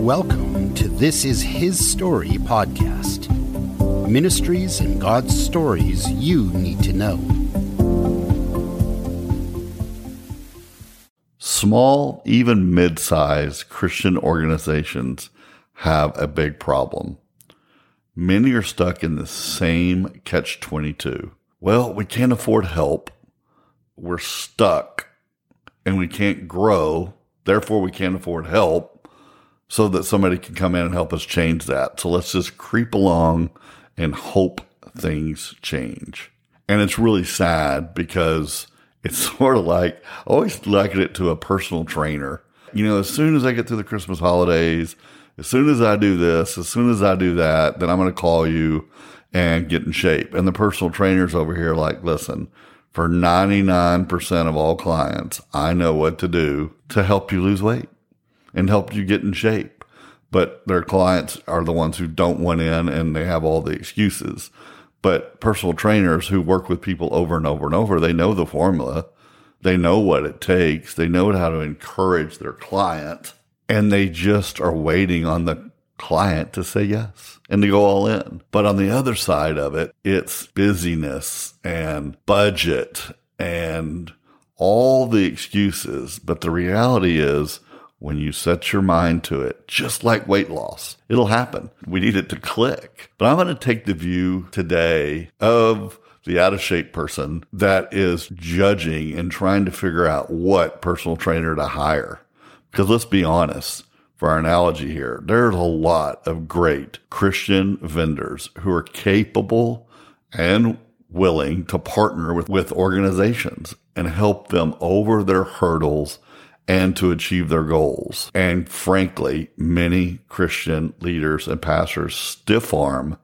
Welcome to This Is His Story podcast. Ministries and God's stories you need to know. Small, even mid sized Christian organizations have a big problem. Many are stuck in the same catch 22. Well, we can't afford help. We're stuck and we can't grow. Therefore, we can't afford help so that somebody can come in and help us change that. So let's just creep along and hope things change. And it's really sad because it's sort of like, I always liken it to a personal trainer. You know, as soon as I get through the Christmas holidays, as soon as I do this, as soon as I do that, then I'm going to call you and get in shape. And the personal trainers over here like, listen, for 99% of all clients, I know what to do to help you lose weight and helped you get in shape. But their clients are the ones who don't want in and they have all the excuses. But personal trainers who work with people over and over and over, they know the formula. They know what it takes. They know how to encourage their client and they just are waiting on the client to say yes and to go all in. But on the other side of it, it's busyness and budget and all the excuses. But the reality is when you set your mind to it, just like weight loss, it'll happen. We need it to click. But I'm going to take the view today of the out of shape person that is judging and trying to figure out what personal trainer to hire. Because let's be honest, for our analogy here, there's a lot of great Christian vendors who are capable and willing to partner with, with organizations and help them over their hurdles and to achieve their goals. And frankly, many Christian leaders and pastors stiff arm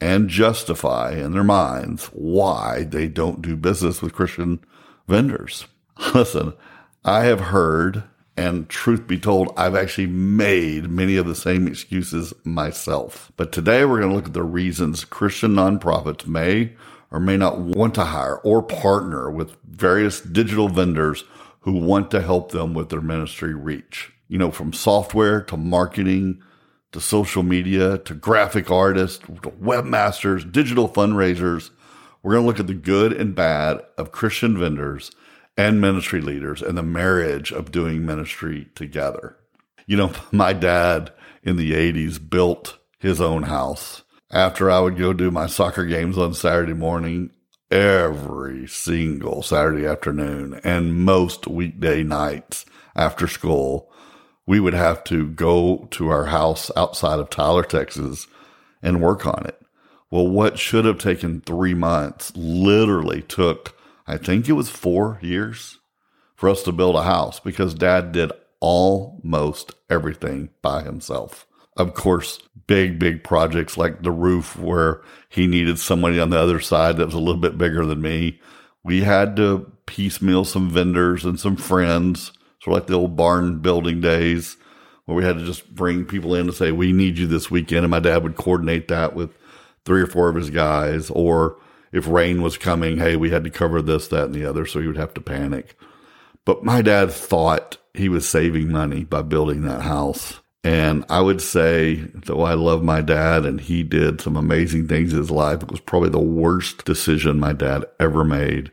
and justify in their minds why they don't do business with Christian vendors. Listen, I have heard, and truth be told, I've actually made many of the same excuses myself. But today we're going to look at the reasons Christian nonprofits may or may not want to hire or partner with various digital vendors who want to help them with their ministry reach. You know, from software to marketing to social media to graphic artists to webmasters, digital fundraisers. We're going to look at the good and bad of Christian vendors and ministry leaders and the marriage of doing ministry together. You know, my dad in the 80s built his own house. After I would go do my soccer games on Saturday morning, every single Saturday afternoon and most weekday nights after school, we would have to go to our house outside of Tyler, Texas and work on it. Well, what should have taken three months literally took, I think it was four years for us to build a house because dad did almost everything by himself. Of course, big, big projects like the roof where he needed somebody on the other side that was a little bit bigger than me. We had to piecemeal some vendors and some friends, sort of like the old barn building days where we had to just bring people in to say, we need you this weekend. And my dad would coordinate that with three or four of his guys. Or if rain was coming, hey, we had to cover this, that, and the other. So he would have to panic. But my dad thought he was saving money by building that house. And I would say, though I love my dad and he did some amazing things in his life, it was probably the worst decision my dad ever made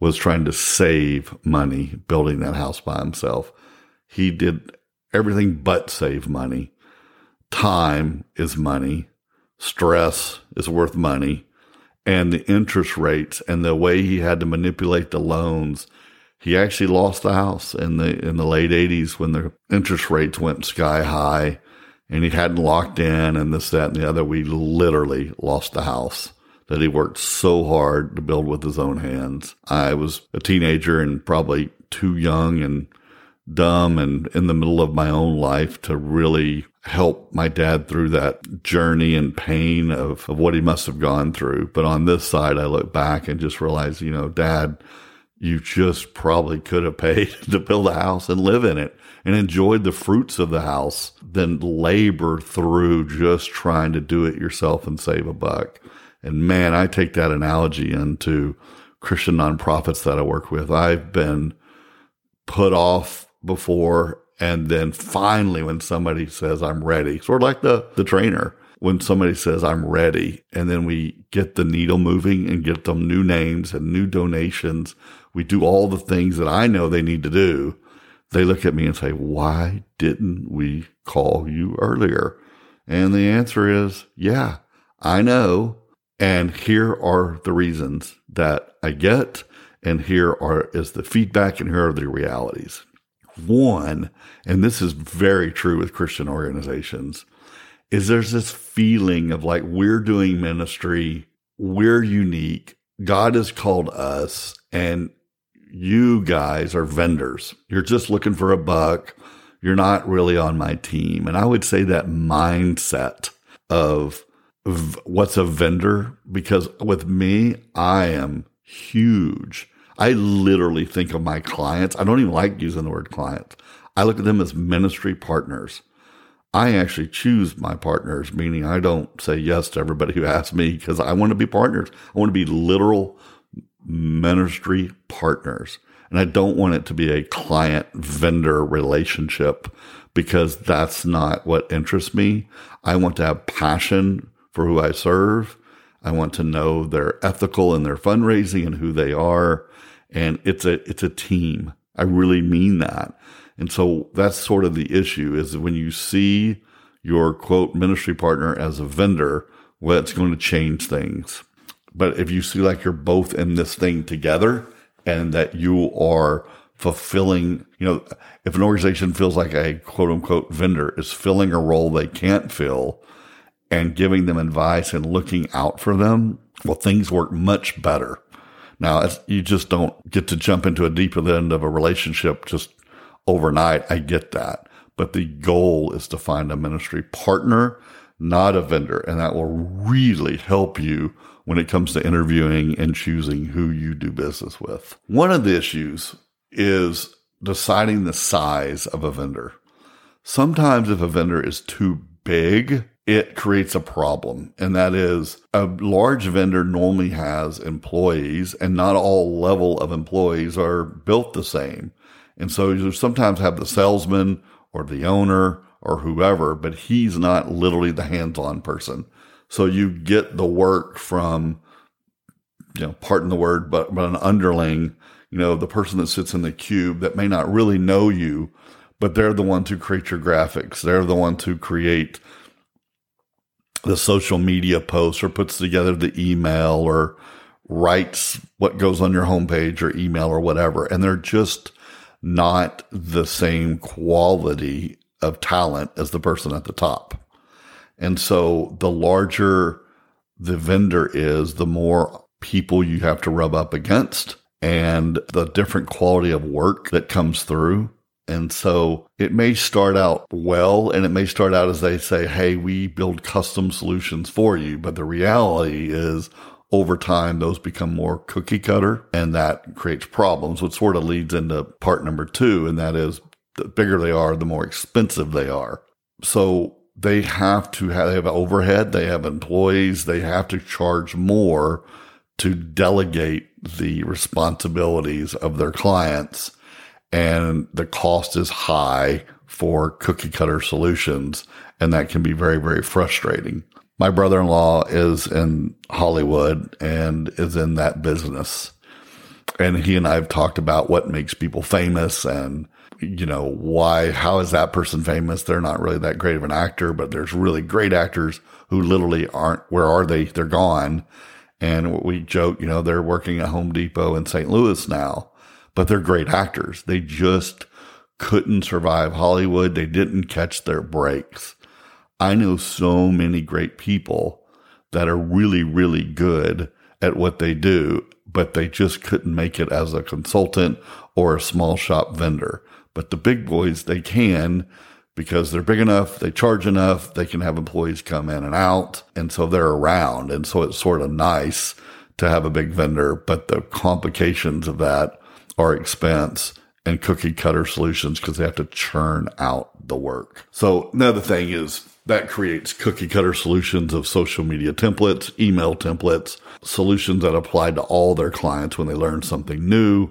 was trying to save money building that house by himself. He did everything but save money. Time is money. Stress is worth money. And the interest rates and the way he had to manipulate the loans he actually lost the house in the in the late 80s when the interest rates went sky high and he hadn't locked in and this that and the other we literally lost the house that he worked so hard to build with his own hands i was a teenager and probably too young and dumb and in the middle of my own life to really help my dad through that journey and pain of, of what he must have gone through. But on this side, I look back and just realize, you know, dad you just probably could have paid to build a house and live in it and enjoyed the fruits of the house than labor through just trying to do it yourself and save a buck. And man, I take that analogy into Christian nonprofits that I work with. I've been put off before And then finally, when somebody says, I'm ready, sort of like the, the trainer, when somebody says, I'm ready, and then we get the needle moving and get them new names and new donations, we do all the things that I know they need to do. They look at me and say, Why didn't we call you earlier? And the answer is, Yeah, I know. And here are the reasons that I get. And here are is the feedback and here are the realities. One, and this is very true with Christian organizations, is there's this feeling of like we're doing ministry, we're unique, God has called us, and you guys are vendors. You're just looking for a buck. You're not really on my team. And I would say that mindset of what's a vendor, because with me, I am huge. I literally think of my clients. I don't even like using the word clients. I look at them as ministry partners. I actually choose my partners, meaning I don't say yes to everybody who asks me because I want to be partners. I want to be literal ministry partners. And I don't want it to be a client vendor relationship because that's not what interests me. I want to have passion for who I serve. I want to know they're ethical in their fundraising and who they are. And it's a, it's a team. I really mean that. And so that's sort of the issue is when you see your quote ministry partner as a vendor, well, it's going to change things. But if you see like you're both in this thing together and that you are fulfilling, you know, if an organization feels like a quote unquote vendor is filling a role they can't fill and giving them advice and looking out for them, well, things work much better. Now, you just don't get to jump into a deeper end of a relationship just overnight. I get that. But the goal is to find a ministry partner, not a vendor. And that will really help you when it comes to interviewing and choosing who you do business with. One of the issues is deciding the size of a vendor. Sometimes if a vendor is too big, it creates a problem. And that is a large vendor normally has employees and not all level of employees are built the same. And so you sometimes have the salesman or the owner or whoever, but he's not literally the hands-on person. So you get the work from, you know, pardon the word, but, but an underling, you know, the person that sits in the cube that may not really know you, but they're the ones who create your graphics. They're the ones who create the social media posts or puts together the email or writes what goes on your homepage or email or whatever. And they're just not the same quality of talent as the person at the top. And so the larger the vendor is, the more people you have to rub up against and the different quality of work that comes through. And so it may start out well and it may start out as they say, Hey, we build custom solutions for you. But the reality is over time, those become more cookie cutter and that creates problems, which sort of leads into part number two. And that is the bigger they are, the more expensive they are. So they have to have, they have overhead, they have employees, they have to charge more to delegate the responsibilities of their clients. And the cost is high for cookie cutter solutions. And that can be very, very frustrating. My brother in law is in Hollywood and is in that business. And he and I have talked about what makes people famous and you know, why, how is that person famous? They're not really that great of an actor, but there's really great actors who literally aren't, where are they? They're gone. And we joke, you know, they're working at Home Depot in St. Louis now, but they're great actors. They just couldn't survive Hollywood. They didn't catch their breaks. I know so many great people that are really, really good at what they do, but they just couldn't make it as a consultant or a small shop vendor. But the big boys, they can because they're big enough, they charge enough, they can have employees come in and out. And so they're around. And so it's sort of nice to have a big vendor, but the complications of that are expense and cookie cutter solutions because they have to churn out the work. So another thing is that creates cookie cutter solutions of social media templates, email templates, solutions that apply to all their clients when they learn something new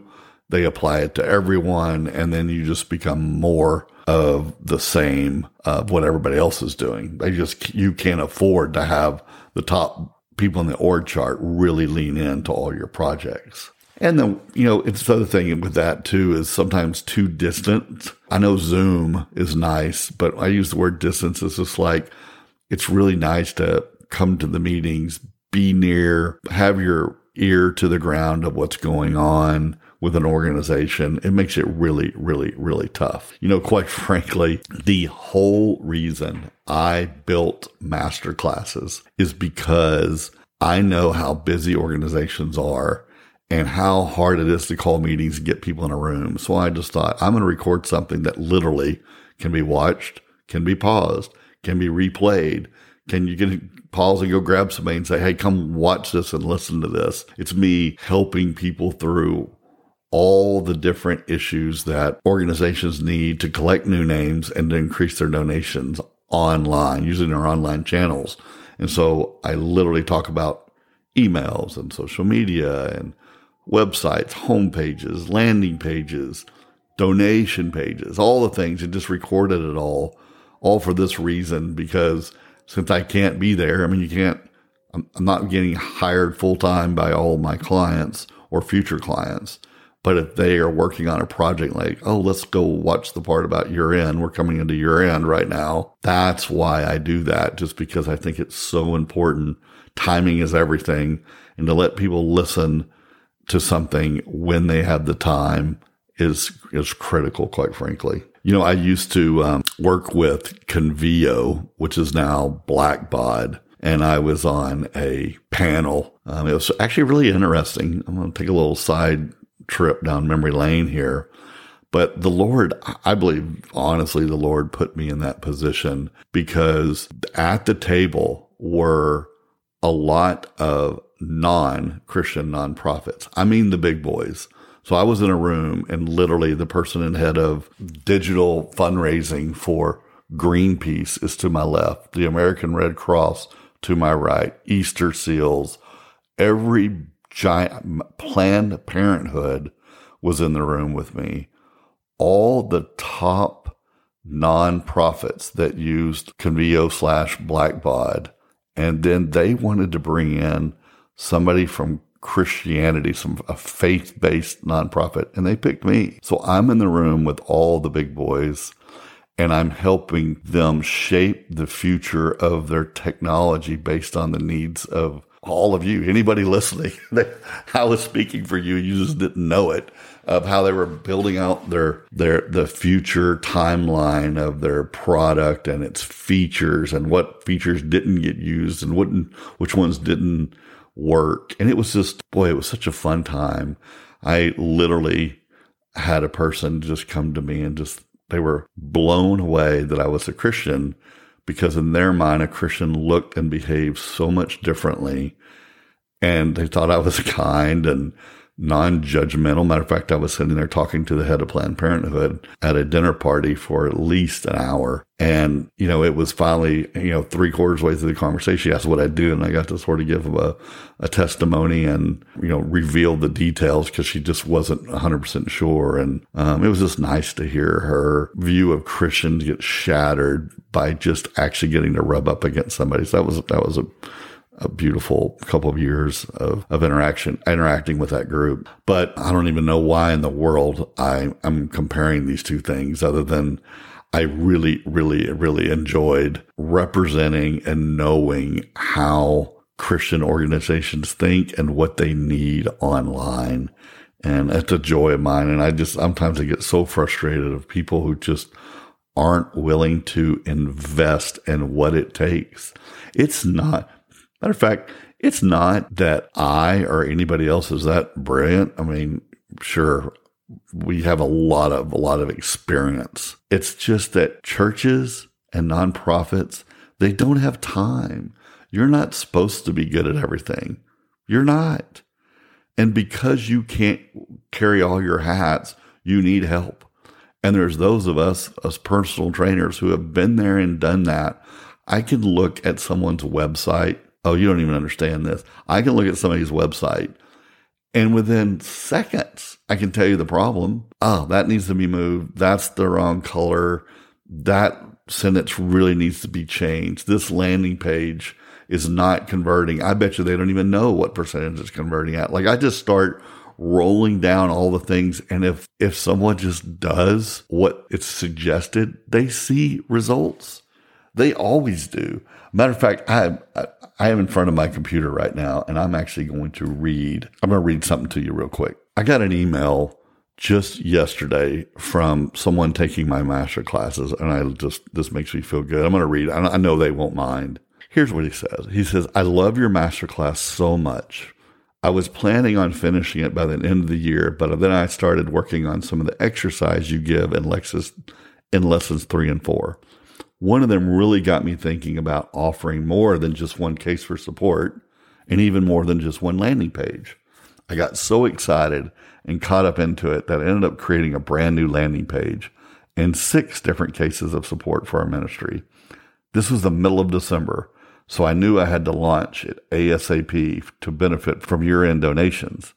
they apply it to everyone. And then you just become more of the same of what everybody else is doing. They just, you can't afford to have the top people in the org chart really lean into all your projects. And then, you know, it's the other thing with that too is sometimes too distant. I know Zoom is nice, but I use the word distance. It's just like, it's really nice to come to the meetings, be near, have your ear to the ground of what's going on with an organization. It makes it really, really, really tough. You know, quite frankly, the whole reason I built master classes is because I know how busy organizations are and how hard it is to call meetings and get people in a room. So I just thought I'm going to record something that literally can be watched, can be paused, can be replayed. Can you get pause and go grab somebody and say, Hey, come watch this and listen to this. It's me helping people through all the different issues that organizations need to collect new names and to increase their donations online using our online channels. And so I literally talk about emails and social media and websites, home pages, landing pages, donation pages, all the things and just recorded it all, all for this reason, because since I can't be there, I mean, you can't, I'm, I'm not getting hired full time by all my clients or future clients. But if they are working on a project like, oh, let's go watch the part about year end, we're coming into year end right now. That's why I do that, just because I think it's so important. Timing is everything. And to let people listen to something when they have the time is is critical, quite frankly. You know, I used to um, work with Convio, which is now Blackbaud, and I was on a panel. Um, it was actually really interesting. I'm going to take a little side trip down memory lane here. But the Lord, I believe, honestly, the Lord put me in that position because at the table were a lot of non Christian nonprofits. I mean, the big boys. So I was in a room and literally the person in head of digital fundraising for Greenpeace is to my left, the American Red Cross to my right, Easter Seals, every giant Planned Parenthood was in the room with me. All the top nonprofits that used Convio slash Blackbaud. And then they wanted to bring in somebody from Christianity, some a faith based nonprofit, and they picked me. So I'm in the room with all the big boys and I'm helping them shape the future of their technology based on the needs of all of you, anybody listening. I was speaking for you. You just didn't know it of how they were building out their, their, the future timeline of their product and its features and what features didn't get used and wouldn't, which ones didn't work. And it was just, boy, it was such a fun time. I literally had a person just come to me and just, they were blown away that I was a Christian because in their mind, a Christian looked and behaved so much differently. And they thought I was kind and non-judgmental. Matter of fact, I was sitting there talking to the head of Planned Parenthood at a dinner party for at least an hour. And, you know, it was finally, you know, three quarters way through the conversation. She asked what I do. And I got to sort of give a, a testimony and, you know, reveal the details because she just wasn't 100% sure. And um, it was just nice to hear her view of Christians get shattered by just actually getting to rub up against somebody. So that was, that was a, a beautiful couple of years of, of interaction, interacting with that group. But I don't even know why in the world I, am comparing these two things other than I really, really, really enjoyed representing and knowing how Christian organizations think and what they need online. And it's a joy of mine. And I just sometimes I get so frustrated of people who just aren't willing to invest in what it takes. It's not, Matter of fact, it's not that I or anybody else is that brilliant. I mean, sure, we have a lot of, a lot of experience. It's just that churches and nonprofits, they don't have time. You're not supposed to be good at everything. You're not. And because you can't carry all your hats, you need help. And there's those of us as personal trainers who have been there and done that. I can look at someone's website oh, you don't even understand this. I can look at somebody's website And within seconds, I can tell you the problem. Oh, that needs to be moved. That's the wrong color. That sentence really needs to be changed. This landing page is not converting. I bet you they don't even know what percentage it's converting at. Like I just start rolling down all the things. And if, if someone just does what it's suggested, they see results. They always do. Matter of fact, I, I, I am in front of my computer right now and I'm actually going to read. I'm going to read something to you real quick. I got an email just yesterday from someone taking my master classes and I just, this makes me feel good. I'm going to read. I know they won't mind. Here's what he says. He says, I love your master class so much. I was planning on finishing it by the end of the year, but then I started working on some of the exercise you give in Lexus in lessons three and four. One of them really got me thinking about offering more than just one case for support and even more than just one landing page. I got so excited and caught up into it that I ended up creating a brand new landing page and six different cases of support for our ministry. This was the middle of December, so I knew I had to launch it ASAP to benefit from year end donations.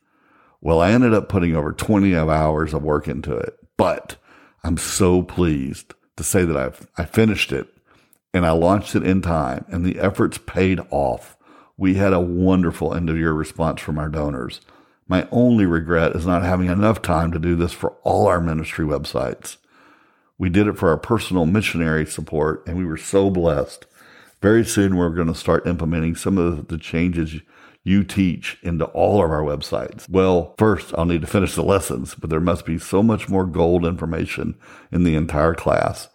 Well, I ended up putting over 20 hours of work into it, but I'm so pleased to say that I've, I finished it and I launched it in time and the efforts paid off. We had a wonderful end of year response from our donors. My only regret is not having enough time to do this for all our ministry websites. We did it for our personal missionary support and we were so blessed very soon, we're going to start implementing some of the changes you teach into all of our websites. Well, first, I'll need to finish the lessons, but there must be so much more gold information in the entire class.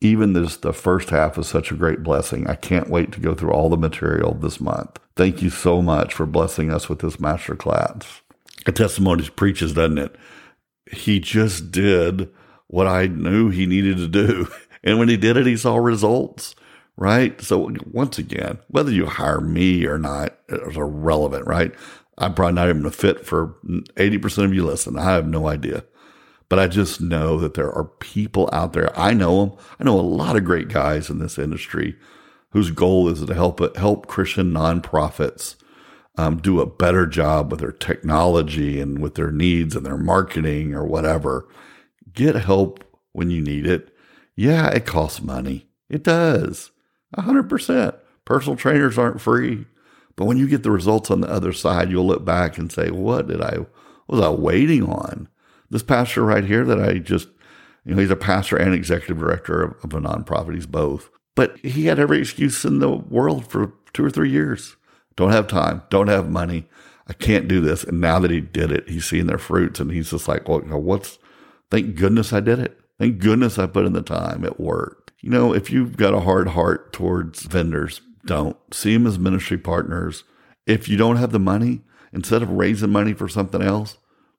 Even this, the first half is such a great blessing. I can't wait to go through all the material this month. Thank you so much for blessing us with this master class. A testimony preaches, doesn't it? He just did what I knew he needed to do. And when he did it, he saw results right? So once again, whether you hire me or not is irrelevant, right? I'm probably not even a fit for 80% of you listen. I have no idea. But I just know that there are people out there. I know them. I know a lot of great guys in this industry whose goal is to help help Christian nonprofits um, do a better job with their technology and with their needs and their marketing or whatever. Get help when you need it. Yeah, it costs money. It does. 100%. Personal trainers aren't free. But when you get the results on the other side, you'll look back and say, what did I, what was I waiting on? This pastor right here that I just, you know, he's a pastor and executive director of, of a nonprofit. He's both. But he had every excuse in the world for two or three years. Don't have time. Don't have money. I can't do this. And now that he did it, he's seeing their fruits and he's just like, well, what's, thank goodness I did it. Thank goodness I put in the time. It worked you know, if you've got a hard heart towards vendors, don't see them as ministry partners. If you don't have the money, instead of raising money for something else,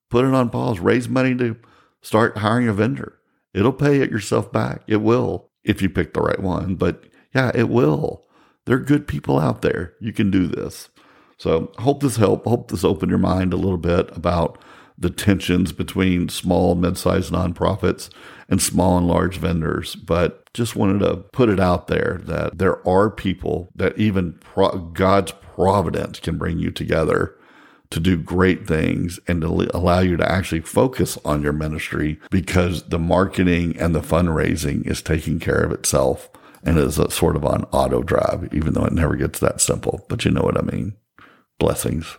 put it on pause. Raise money to start hiring a vendor. It'll pay it yourself back. It will if you pick the right one. But yeah, it will. There are good people out there. You can do this. So hope this helped. Hope this opened your mind a little bit about the tensions between small, mid-sized nonprofits and small and large vendors. But just wanted to put it out there that there are people that even pro- God's providence can bring you together to do great things and to allow you to actually focus on your ministry because the marketing and the fundraising is taking care of itself and is a sort of on auto drive, even though it never gets that simple. But you know what I mean. Blessings.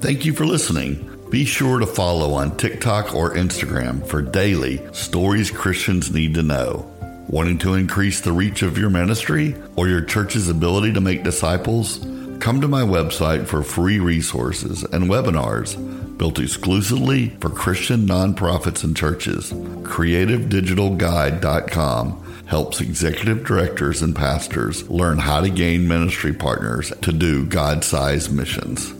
Thank you for listening. Be sure to follow on TikTok or Instagram for daily stories Christians need to know. Wanting to increase the reach of your ministry or your church's ability to make disciples? Come to my website for free resources and webinars built exclusively for Christian nonprofits and churches. CreativeDigitalGuide.com helps executive directors and pastors learn how to gain ministry partners to do God sized missions.